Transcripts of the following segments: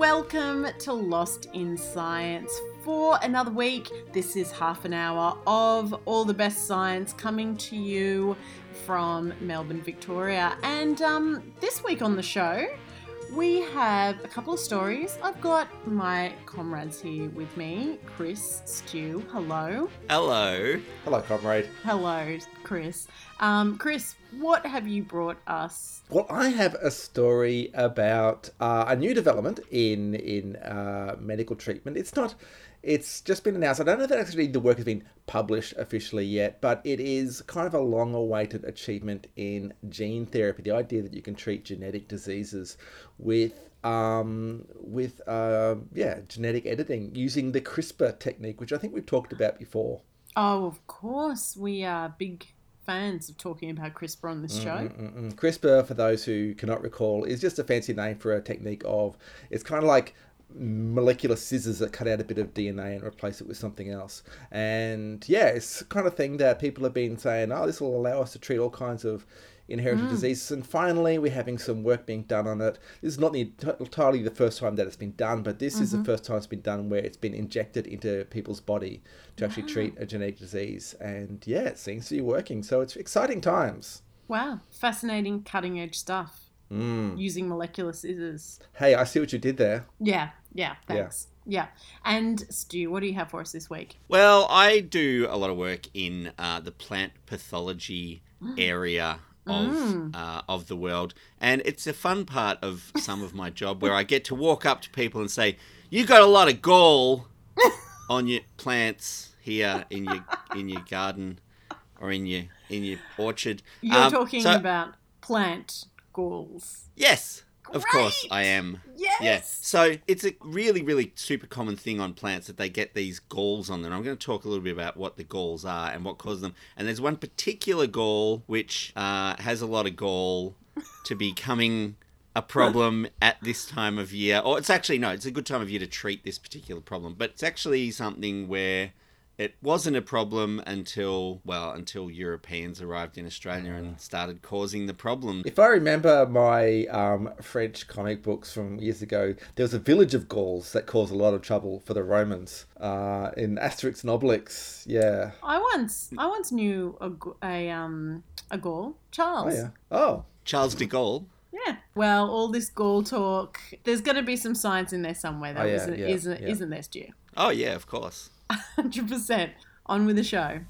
welcome to Lost in Science for another week. This is half an hour of all the best science coming to you from Melbourne, Victoria. And um, this week on the show, we have a couple of stories. I've got my comrades here with me Chris, Stu, hello. Hello. Hello, comrade. Hello, Chris. Um, Chris, what have you brought us? Well, I have a story about uh, a new development in in uh, medical treatment. It's not. It's just been announced. I don't know if actually the work has been published officially yet, but it is kind of a long awaited achievement in gene therapy. The idea that you can treat genetic diseases with um, with uh, yeah genetic editing using the CRISPR technique, which I think we've talked about before. Oh, of course. We are big fans of talking about CRISPR on this show. Mm-mm-mm. CRISPR, for those who cannot recall, is just a fancy name for a technique of it's kind of like molecular scissors that cut out a bit of DNA and replace it with something else. And yeah, it's kind of thing that people have been saying, oh, this will allow us to treat all kinds of inherited diseases. And finally, we're having some work being done on it. This is not the, entirely the first time that it's been done, but this is the first time it's been done where it's been injected into people's body to actually treat a genetic disease. And yeah, it seems to be working. So it's exciting times. Wow, fascinating cutting edge stuff Mm. using molecular scissors. Hey, I see what you did there. Yeah, yeah, thanks. Yeah. And Stu, what do you have for us this week? Well, I do a lot of work in uh, the plant pathology area of Mm. uh, of the world, and it's a fun part of some of my job where I get to walk up to people and say, "You got a lot of gall on your plants here in your in your garden or in your in your orchard." You're Um, talking so- about plant galls. Yes, of course I am. Yes. Yeah. So it's a really, really super common thing on plants that they get these galls on them. I'm going to talk a little bit about what the galls are and what causes them. And there's one particular gall which uh, has a lot of gall to becoming a problem at this time of year. Or it's actually, no, it's a good time of year to treat this particular problem. But it's actually something where it wasn't a problem until, well, until Europeans arrived in Australia and started causing the problem. If I remember my um, French comic books from years ago, there was a village of Gauls that caused a lot of trouble for the Romans uh, in Asterix and Obelix. Yeah. I once I once knew a, g- a um a gall, Oh, Charles. yeah. Oh. Charles de Gaulle. Yeah. Well, all this Gaul talk, there's going to be some science in there somewhere, though, Oh, yeah, isn't, yeah, isn't, yeah. isn't there, Stu? Oh, yeah, of course. 100%. On with the show.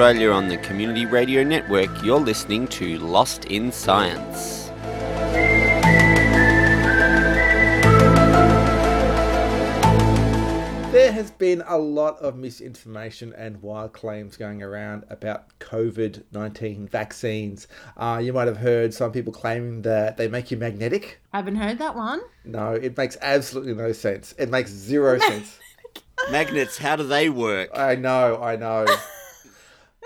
Australia on the Community Radio Network, you're listening to Lost in Science. There has been a lot of misinformation and wild claims going around about COVID 19 vaccines. Uh, you might have heard some people claiming that they make you magnetic. I haven't heard that one. No, it makes absolutely no sense. It makes zero sense. Magnets, how do they work? I know, I know.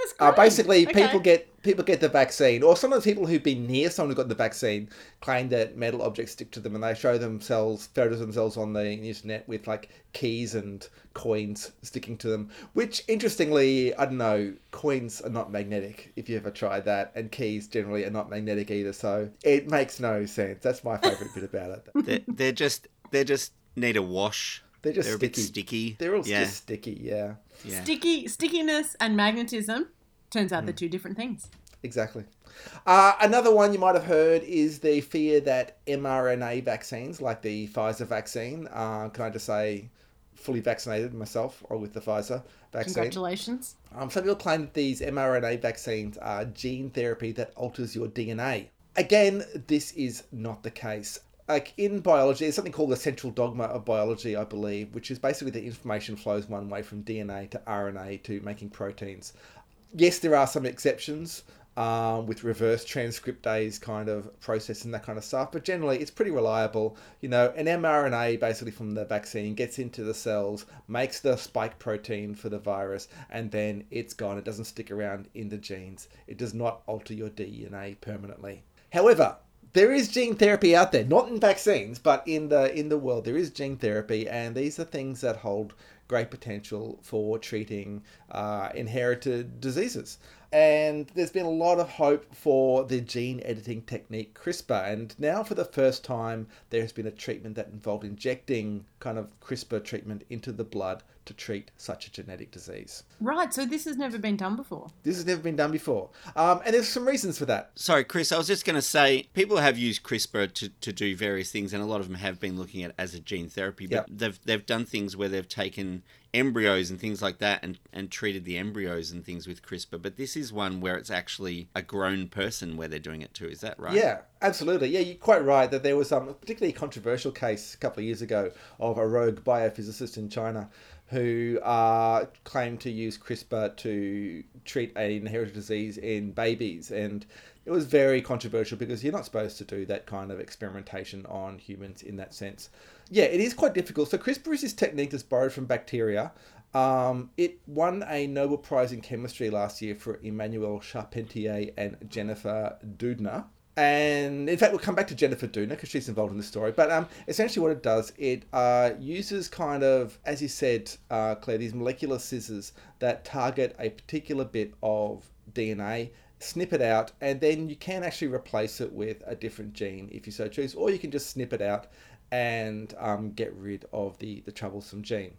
That's great. Uh, basically, Okay. people get people get the vaccine, or sometimes people who've been near someone who got the vaccine claim that metal objects stick to them, and they show themselves photos of themselves on the internet with like keys and coins sticking to them. Which, interestingly, I don't know, coins are not magnetic. If you ever tried that, and keys generally are not magnetic either. So it makes no sense. That's my favorite bit about it. They're, they're just they just need a wash. They're just They're a bit sticky. sticky. They're all yeah. just sticky. Yeah. yeah. Sticky stickiness and magnetism turns out they're Hmm. two different things. exactly. Uh, another one you might have heard is the fear that mRNA vaccines, like the Pfizer vaccine, uh, can I just say, fully vaccinated myself or with the Pfizer vaccine. Congratulations. Um, some people claim that these mRNA vaccines are gene therapy that alters your DNA. Again, this is not the case. Like in biology, there's something called the central dogma of biology, I believe, which is basically the information flows one way from DNA to RNA to making proteins. Yes, there are some exceptions um, with reverse transcriptase kind of process and that kind of stuff. But generally, it's pretty reliable. You know, an mRNA basically from the vaccine gets into the cells, makes the spike protein for the virus, and then it's gone. It doesn't stick around in the genes. It does not alter your DNA permanently. However, there is gene therapy out there, not in vaccines, but in the in the world there is gene therapy, and these are things that hold great potential for treating uh, inherited diseases. And there's been a lot of hope for the gene editing technique CRISPR. And now, for the first time, there has been a treatment that involved injecting kind of CRISPR treatment into the blood to treat such a genetic disease. Right, so this has never been done before. This has never been done before. Um, and there's some reasons for that. Sorry, Chris, I was just going to say people have used CRISPR to, to do various things, and a lot of them have been looking at it as a gene therapy, but Yep. they've, they've done things where they've taken embryos and things like that and, and treated the embryos and things with CRISPR. But this is one where it's actually a grown person where they're doing it too. Is that right? Yeah, absolutely. Yeah, you're quite right that there was um, a particularly controversial case a couple of years ago of a rogue biophysicist in China who uh, claimed to use CRISPR to treat an inherited disease in babies. And it was very controversial because you're not supposed to do that kind of experimentation on humans in that sense. Yeah, it is quite difficult. So CRISPR is this technique that's borrowed from bacteria. Um, it won a Nobel Prize in Chemistry last year for Emmanuelle Charpentier and Jennifer Doudna. And in fact, we'll come back to Jennifer Doudna because she's involved in the story. But um, essentially, what it does, it uh, uses kind of, as you said, uh, Claire, these molecular scissors that target a particular bit of DNA, snip it out, and then you can actually replace it with a different gene if you so choose, or you can just snip it out and um, get rid of the, the troublesome gene.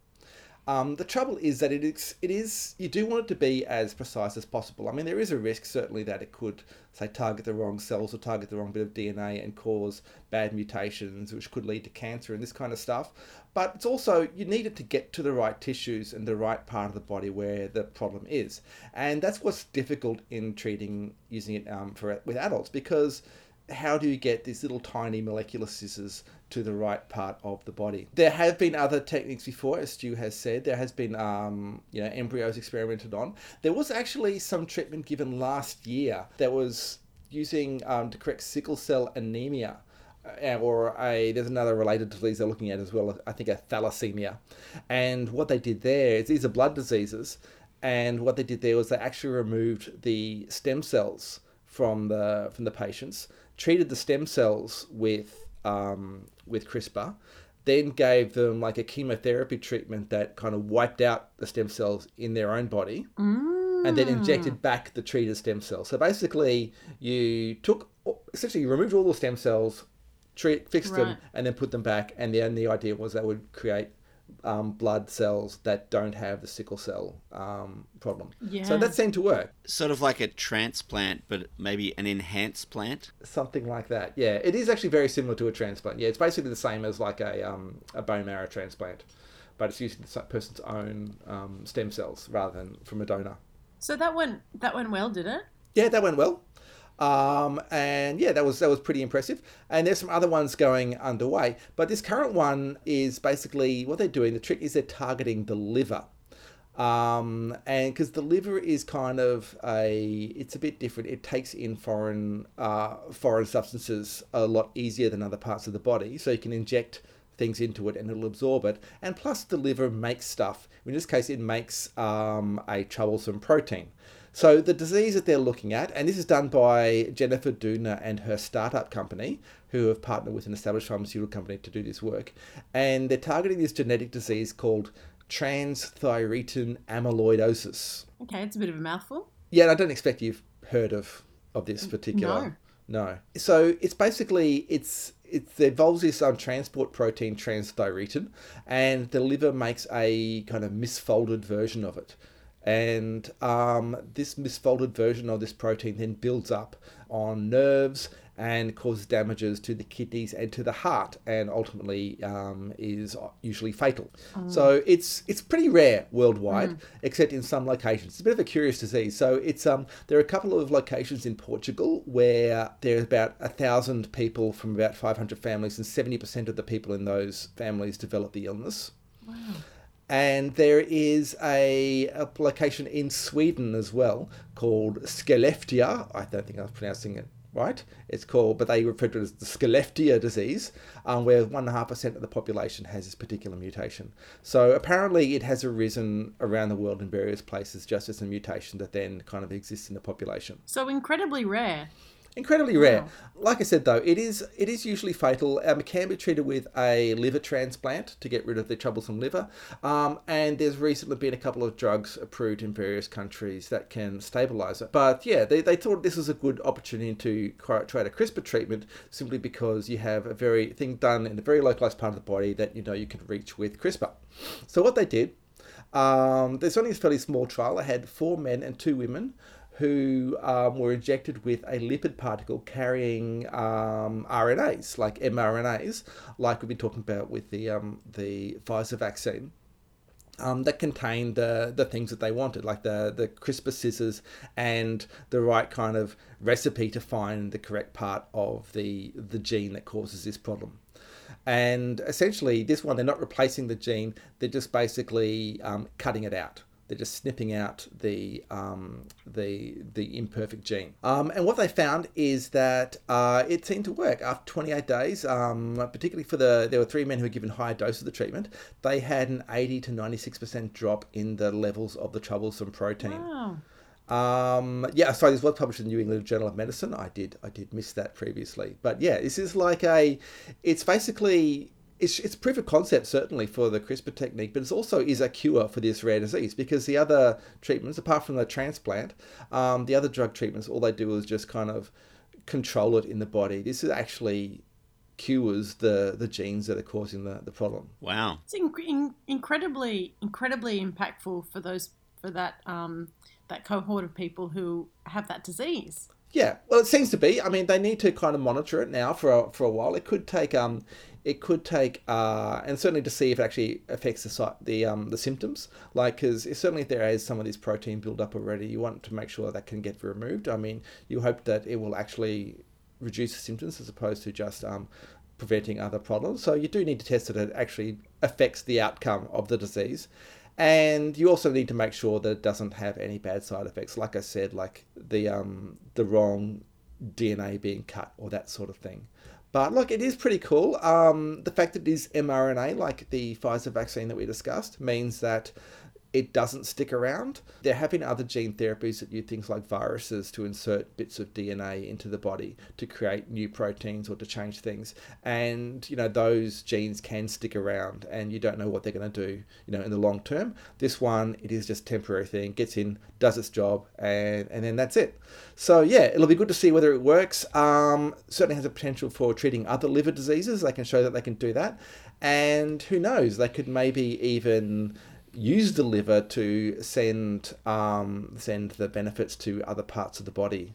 Um, the trouble is that it is, it is, you do want it to be as precise as possible. I mean, there is a risk, certainly, that it could, say, target the wrong cells or target the wrong bit of DNA and cause bad mutations, which could lead to cancer and this kind of stuff. But it's also, you need it to get to the right tissues and the right part of the body where the problem is. And that's what's difficult in treating, using it um, for with adults, because how do you get these little tiny molecular scissors to the right part of the body? There have been other techniques before, as Stu has said. There has been, um, you know, embryos experimented on. There was actually some treatment given last year that was using um, to correct sickle cell anemia. uh, Or a there's another related disease they're looking at as well. I think a thalassemia, and what they did there is these are blood diseases, and what they did there was they actually removed the stem cells from the from the patients, treated the stem cells with um, with CRISPR, then gave them like a chemotherapy treatment that kind of wiped out the stem cells in their own body, and then injected back the treated stem cells. So basically, you took essentially you removed all the stem cells, treat fixed them, and then put them back. And then the idea was that would create um, blood cells that don't have the sickle cell um, problem. So that seemed to work. Sort of like a transplant, but maybe an enhanced plant. Something like that. Yeah, it is actually very similar to a transplant. Yeah, it's basically the same as like a um, a bone marrow transplant, but it's using the person's own um, stem cells rather than from a donor. So that went that went well, did it? Yeah, that went well. Um, and yeah, that was that was pretty impressive. And there's some other ones going underway, but this current one is basically what they're doing. The trick is they're targeting the liver, um, and because the liver is kind of a, it's a bit different. It takes in foreign uh, foreign substances a lot easier than other parts of the body, so you can inject things into it and it'll absorb it. And plus, the liver makes stuff. In this case, it makes um, a troublesome protein. So the disease that they're looking at, and this is done by Jennifer Doudna and her startup company, who have partnered with an established pharmaceutical company to do this work, and they're targeting this genetic disease called transthyretin amyloidosis. Okay, it's a bit of a mouthful. Yeah, and I don't expect you've heard of of this particular. No. no. So it's basically it's it involves this um, transport protein transthyretin, and the liver makes a kind of misfolded version of it. And um, this misfolded version of this protein then builds up on nerves and causes damages to the kidneys and to the heart, and ultimately um, is usually fatal. So it's it's pretty rare worldwide, except in some locations. It's a bit of a curious disease. So it's um there are a couple of locations in Portugal where there are about a thousand people from about 500 families, and 70% of the people in those families develop the illness. And there is a, a location in Sweden as well called Skeleftia. I don't think I was pronouncing it right. It's called, but they refer to it as the Skeleftia disease, um, where 1.5% of the population has this particular mutation. So apparently it has arisen around the world in various places just as a mutation that then kind of exists in the population So incredibly rare. Incredibly rare. Like I said, though, it is it is usually fatal. Um, it can be treated with a liver transplant to get rid of the troublesome liver. Um, and there's recently been a couple of drugs approved in various countries that can stabilize it. But yeah, they, they thought this was a good opportunity to try a CRISPR treatment simply because you have a very thing done in a very localized part of the body that you know you can reach with CRISPR. So what they did um, there's only a fairly small trial. I had four men and two women who um, were injected with a lipid particle carrying um, RNAs, like mRNAs, like we've been talking about with the um, the Pfizer vaccine. Um, that contained the, the things that they wanted, like the, the CRISPR scissors and the right kind of recipe to find the correct part of the, the gene that causes this problem. And essentially, this one, they're not replacing the gene, they're just basically um, cutting it out. They're just snipping out the um, the the imperfect gene. Um, and what they found is that uh, it seemed to work after 28 days. Um, particularly for the there were three men who were given higher doses of the treatment. They had an 80 to 96 percent drop in the levels of the troublesome protein. Wow. Um, yeah, sorry, this was published in the New England Journal of Medicine. I did, I did miss that previously, but yeah, this is like a, it's basically, it's, it's proof of concept certainly for the CRISPR technique, but it also is a cure for this rare disease because the other treatments, apart from the transplant, um, the other drug treatments, all they do is just kind of control it in the body. This is actually cures the the genes that are causing the, the problem. Wow. It's in, in, incredibly, incredibly impactful for those for that um, that cohort of people who have that disease. Yeah, well, it seems to be. I mean, they need to kind of monitor it now for a, for a while. It could take um, it could take uh, and certainly to see if it actually affects the the um the symptoms. Like, because certainly if there is some of this protein build up already, you want to make sure that can get removed. I mean, you hope that it will actually reduce the symptoms as opposed to just um preventing other problems. So you do need to test that it actually affects the outcome of the disease. And you also need to make sure that it doesn't have any bad side effects. Like I said, like the um, the wrong DNA being cut or that sort of thing. But look, it is pretty cool. Um, the fact that it is mRNA, like the Pfizer vaccine that we discussed, means that it doesn't stick around. There have been other gene therapies that use things like viruses to insert bits of DNA into the body to create new proteins or to change things. And, you know, those genes can stick around and you don't know what they're going to do, you know, in the long term. This one, it is just temporary thing, gets in, does its job, and, and then that's it. So, yeah, it'll be good to see whether it works. Um, certainly has a potential for treating other liver diseases. They can show that they can do that. And who knows, they could maybe even use the liver to send um, send the benefits to other parts of the body.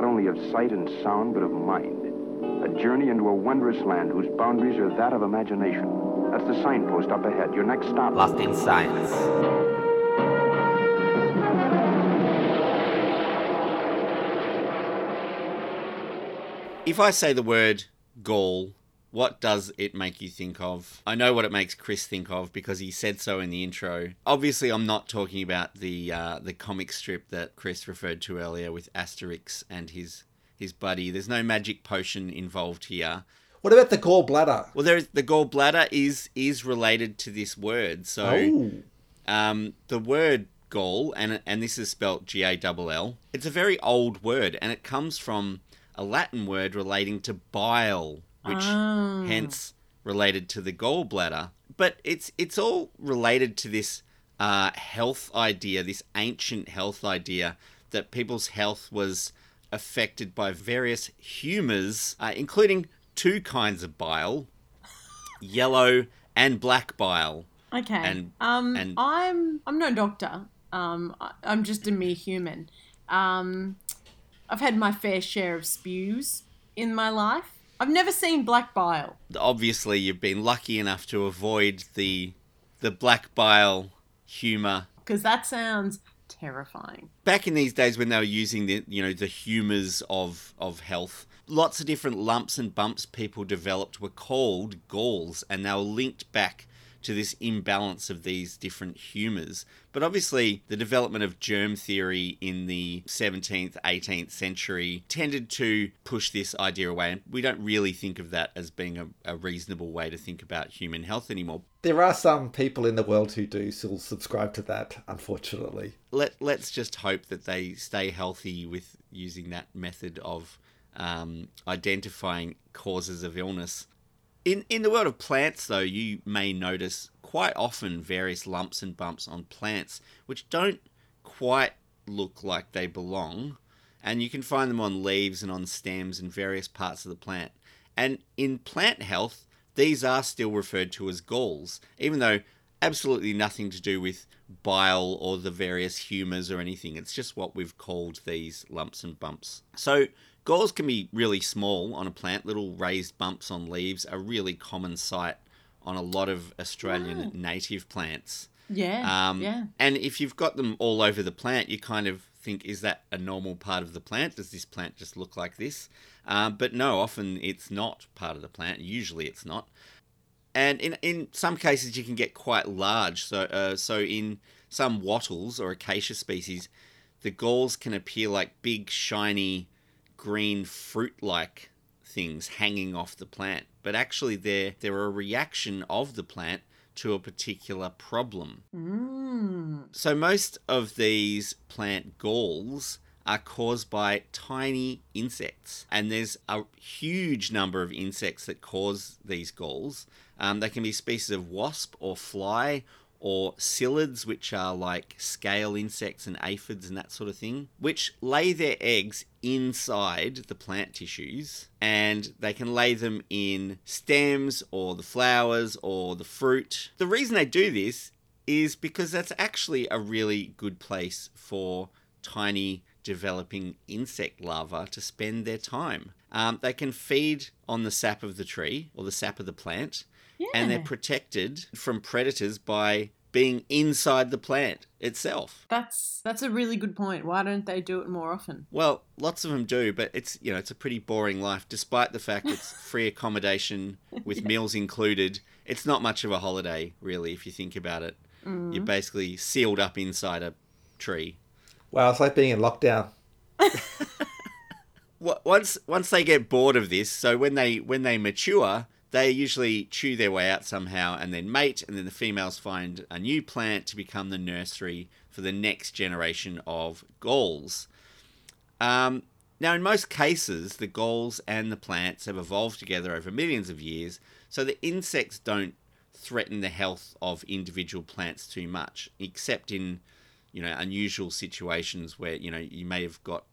Not only of sight and sound, but of mind. A journey into a wondrous land whose boundaries are that of imagination. That's the signpost up ahead. Your next stop. Lost in Science. If I say the word gall, what does it make you think of? I know what it makes Chris think of because he said so in the intro. Obviously, I'm not talking about the uh, the comic strip that Chris referred to earlier with Asterix and his his buddy. There's no magic potion involved here. What about the gallbladder? Well, there is the gallbladder is is related to this word. So, Oh. um, the word gall, and and this is spelt G A L L. It's a very old word, and it comes from a Latin word relating to bile, which Ah. hence related to the gallbladder. But it's it's all related to this uh, health idea, this ancient health idea that people's health was affected by various humours, uh, including two kinds of bile, yellow and black bile. Okay. And- um, and- I'm I'm no doctor. Um, I'm just a mere human. Um, I've had my fair share of spews in my life. I've never seen black bile. obviously you've been lucky enough to avoid the the black bile humor because that sounds terrifying. back in these days when they were using the you know the humors of of health lots of different lumps and bumps people developed were called galls and they were linked back to this imbalance of these different humors but obviously the development of germ theory in the 17th 18th century tended to push this idea away and we don't really think of that as being a, a reasonable way to think about human health anymore There are some people in the world who do still subscribe to that, unfortunately. let let's just hope that they stay healthy with using that method of um, identifying causes of illness. In in the world of plants, though, you may notice quite often various lumps and bumps on plants which don't quite look like they belong, and you can find them on leaves and on stems and various parts of the plant. And in plant health, these are still referred to as galls, even though absolutely nothing to do with bile or the various humours or anything. It's just what we've called these lumps and bumps. So, galls can be really small on a plant. Little raised bumps on leaves are really common sight on a lot of Australian native plants. Yeah. Um, yeah. And if you've got them all over the plant, you kind of think, is that a normal part of the plant? Does this plant just look like this? Um, but no, often it's not part of the plant. Usually it's not. And in, in some cases, you can get quite large. So, uh, so in some wattles or acacia species, the galls can appear like big, shiny, green fruit like things hanging off the plant. But actually, they're, they're a reaction of the plant to a particular problem. Mm. So most of these plant galls are caused by tiny insects, and there's a huge number of insects that cause these galls. Um, they can be species of wasp or fly or psyllids, which are like scale insects and aphids and that sort of thing, which lay their eggs inside the plant tissues and they can lay them in stems or the flowers or the fruit. The reason they do this is because that's actually a really good place for tiny developing insect larvae to spend their time. Um, they can feed on the sap of the tree or the sap of the plant, and they're protected from predators by being inside the plant itself. That's that's a really good point. Why don't they do it more often? Well, lots of them do, but it's you know it's a pretty boring life. Despite the fact it's free accommodation with meals included, it's not much of a holiday really if you think about it. You're mm. basically sealed up inside a tree. Wow, it's like being in lockdown. Once once they get bored of this, so when they when they mature, they usually chew their way out somehow and then mate, and then the females find a new plant to become the nursery for the next generation of galls. Um, now, in most cases, the galls and the plants have evolved together over millions of years, so the insects don't threaten the health of individual plants too much, except in you know unusual situations where you know you may have got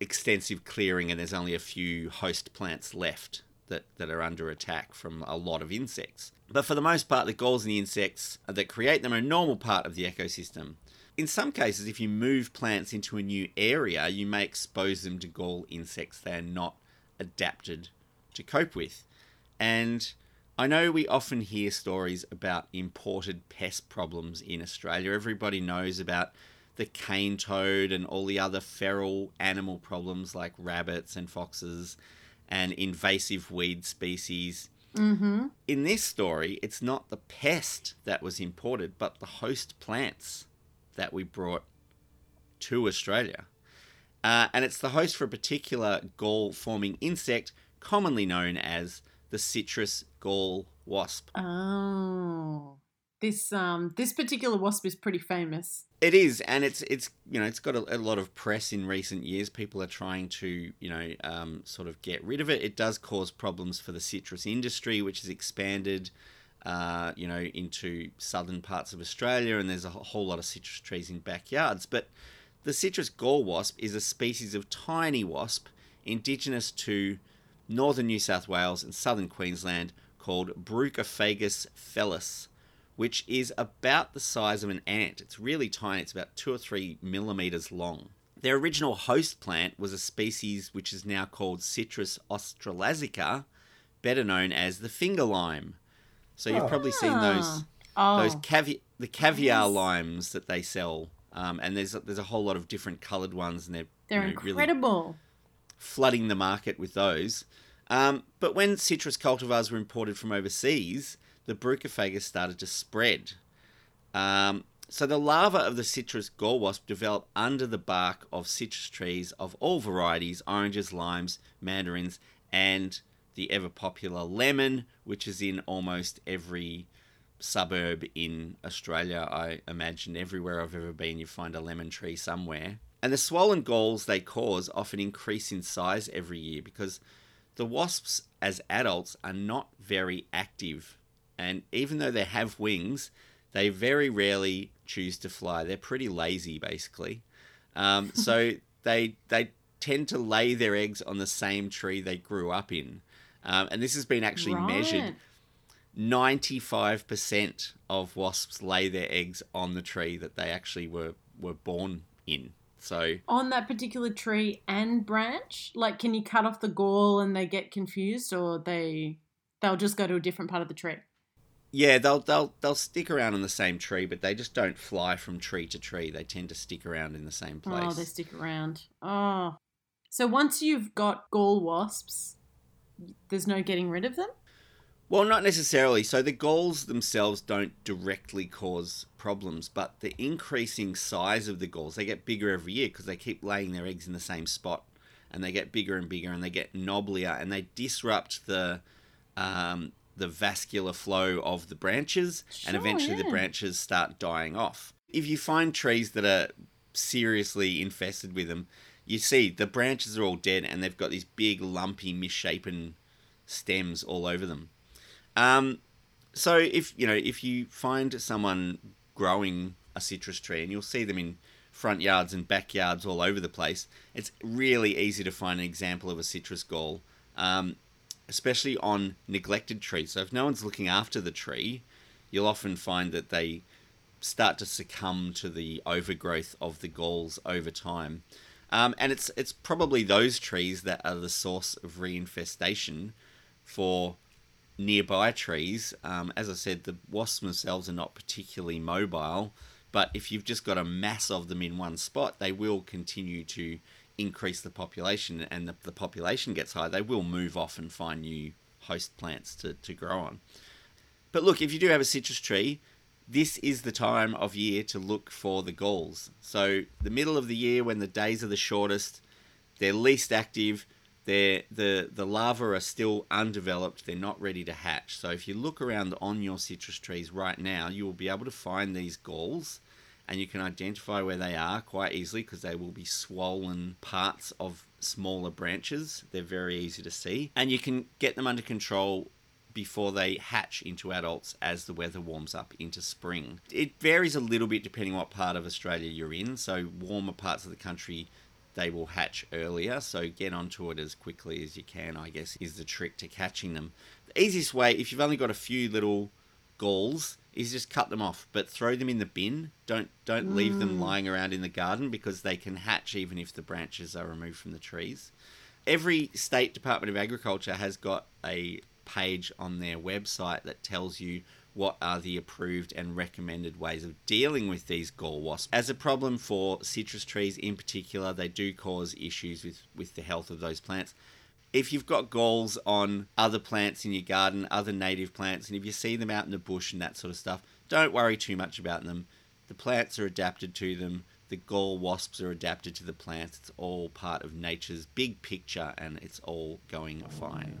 extensive clearing and there's only a few host plants left that, that are under attack from a lot of insects. But for the most part, the galls and the insects that create them are a normal part of the ecosystem. in some cases, if you move plants into a new area, you may expose them to gall insects they're not adapted to cope with. And I know we often hear stories about imported pest problems in Australia. Everybody knows about the cane toad and all the other feral animal problems like rabbits and foxes and invasive weed species. Mm-hmm. In this story, it's not the pest that was imported, but the host plants that we brought to Australia. Uh, and it's the host for a particular gall forming insect, commonly known as the citrus gall wasp. Oh. This um this particular wasp is pretty famous. It is, and it's it's you know it's got a, a lot of press in recent years. People are trying to you know um, sort of get rid of it. It does cause problems for the citrus industry, which has expanded, uh, you know, into southern parts of Australia, and there's a whole lot of citrus trees in backyards. But the citrus gall wasp is a species of tiny wasp indigenous to northern New South Wales and southern Queensland called Bruchophagus fellis which is about the size of an ant. It's really tiny, it's about two or three millimeters long. Their original host plant was a species which is now called Citrus australasica, better known as the finger lime. So you've probably seen those Oh. those cavi- the caviar limes that they sell. Um, and there's a, there's a whole lot of different coloured ones, and they're They're you know, really incredible. flooding the market with those. Um, but when citrus cultivars were imported from overseas, the Bruchophagus started to spread. Um, so the larva of the citrus gall wasp develop under the bark of citrus trees of all varieties oranges, limes, mandarins, and the ever popular lemon, which is in almost every suburb in Australia. I imagine everywhere I've ever been, you find a lemon tree somewhere. And the swollen galls they cause often increase in size every year because the wasps, as adults, are not very active. And even though they have wings, they very rarely choose to fly. They're pretty lazy, basically. Um, so they they tend to lay their eggs on the same tree they grew up in. Um, and this has been actually measured. 95% of wasps lay their eggs on the tree that they actually were, were born in. So, on that particular tree and branch? Like, can you cut off the gall and they get confused, or they they'll just go to a different part of the tree? Yeah, they'll, they'll, they'll stick around in the same tree, but they just don't fly from tree to tree. They tend to stick around in the same place. Oh, they stick around. Oh, so once you've got gall wasps, there's no getting rid of them. Well, not necessarily. So the galls themselves don't directly cause problems, but the increasing size of the galls, they get bigger every year because they keep laying their eggs in the same spot and they get bigger and bigger and they get knobblier and they disrupt the um, the vascular flow of the branches and Sure, eventually the branches start dying off. If you find trees that are seriously infested with them, you see the branches are all dead and they've got these big lumpy misshapen stems all over them. Um, so if you know if you find someone growing a citrus tree, and you'll see them in front yards and backyards all over the place, it's really easy to find an example of a citrus gall, um, especially on neglected trees. So if no one's looking after the tree, you'll often find that they start to succumb to the overgrowth of the galls over time. Um, and it's it's probably those trees that are the source of reinfestation for nearby trees. Um, as I said, the wasps themselves are not particularly mobile, but if you've just got a mass of them in one spot, they will continue to increase the population, and the, the population gets high, they will move off and find new host plants to, to grow on. But look, if you do have a citrus tree, this is the time of year to look for the galls. So the middle of the year when the days are the shortest, they're least active, they're, the, the larvae are still undeveloped, they're not ready to hatch. So if you look around on your citrus trees right now, you will be able to find these galls and you can identify where they are quite easily because they will be swollen parts of smaller branches. They're very easy to see. And you can get them under control before they hatch into adults as the weather warms up into spring. It varies a little bit depending what part of Australia you're in. So warmer parts of the country they will hatch earlier, so get onto it as quickly as you can, I guess, is the trick to catching them. The easiest way, if you've only got a few little galls, is just cut them off, but throw them in the bin. Don't don't leave them mm. lying around in the garden because they can hatch even if the branches are removed from the trees. Every state Department of Agriculture has got a page on their website that tells you what are the approved and recommended ways of dealing with these gall wasps. As a problem for citrus trees in particular, they do cause issues with, with the health of those plants. If you've got galls on other plants in your garden, other native plants, and if you see them out in the bush and that sort of stuff, don't worry too much about them. The plants are adapted to them. The gall wasps are adapted to the plants. It's all part of nature's big picture and it's all going fine.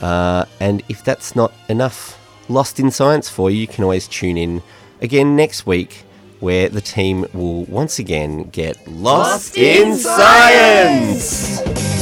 Uh, and if that's not enough Lost in Science for you, you can always tune in again next week where the team will once again get lost, in science.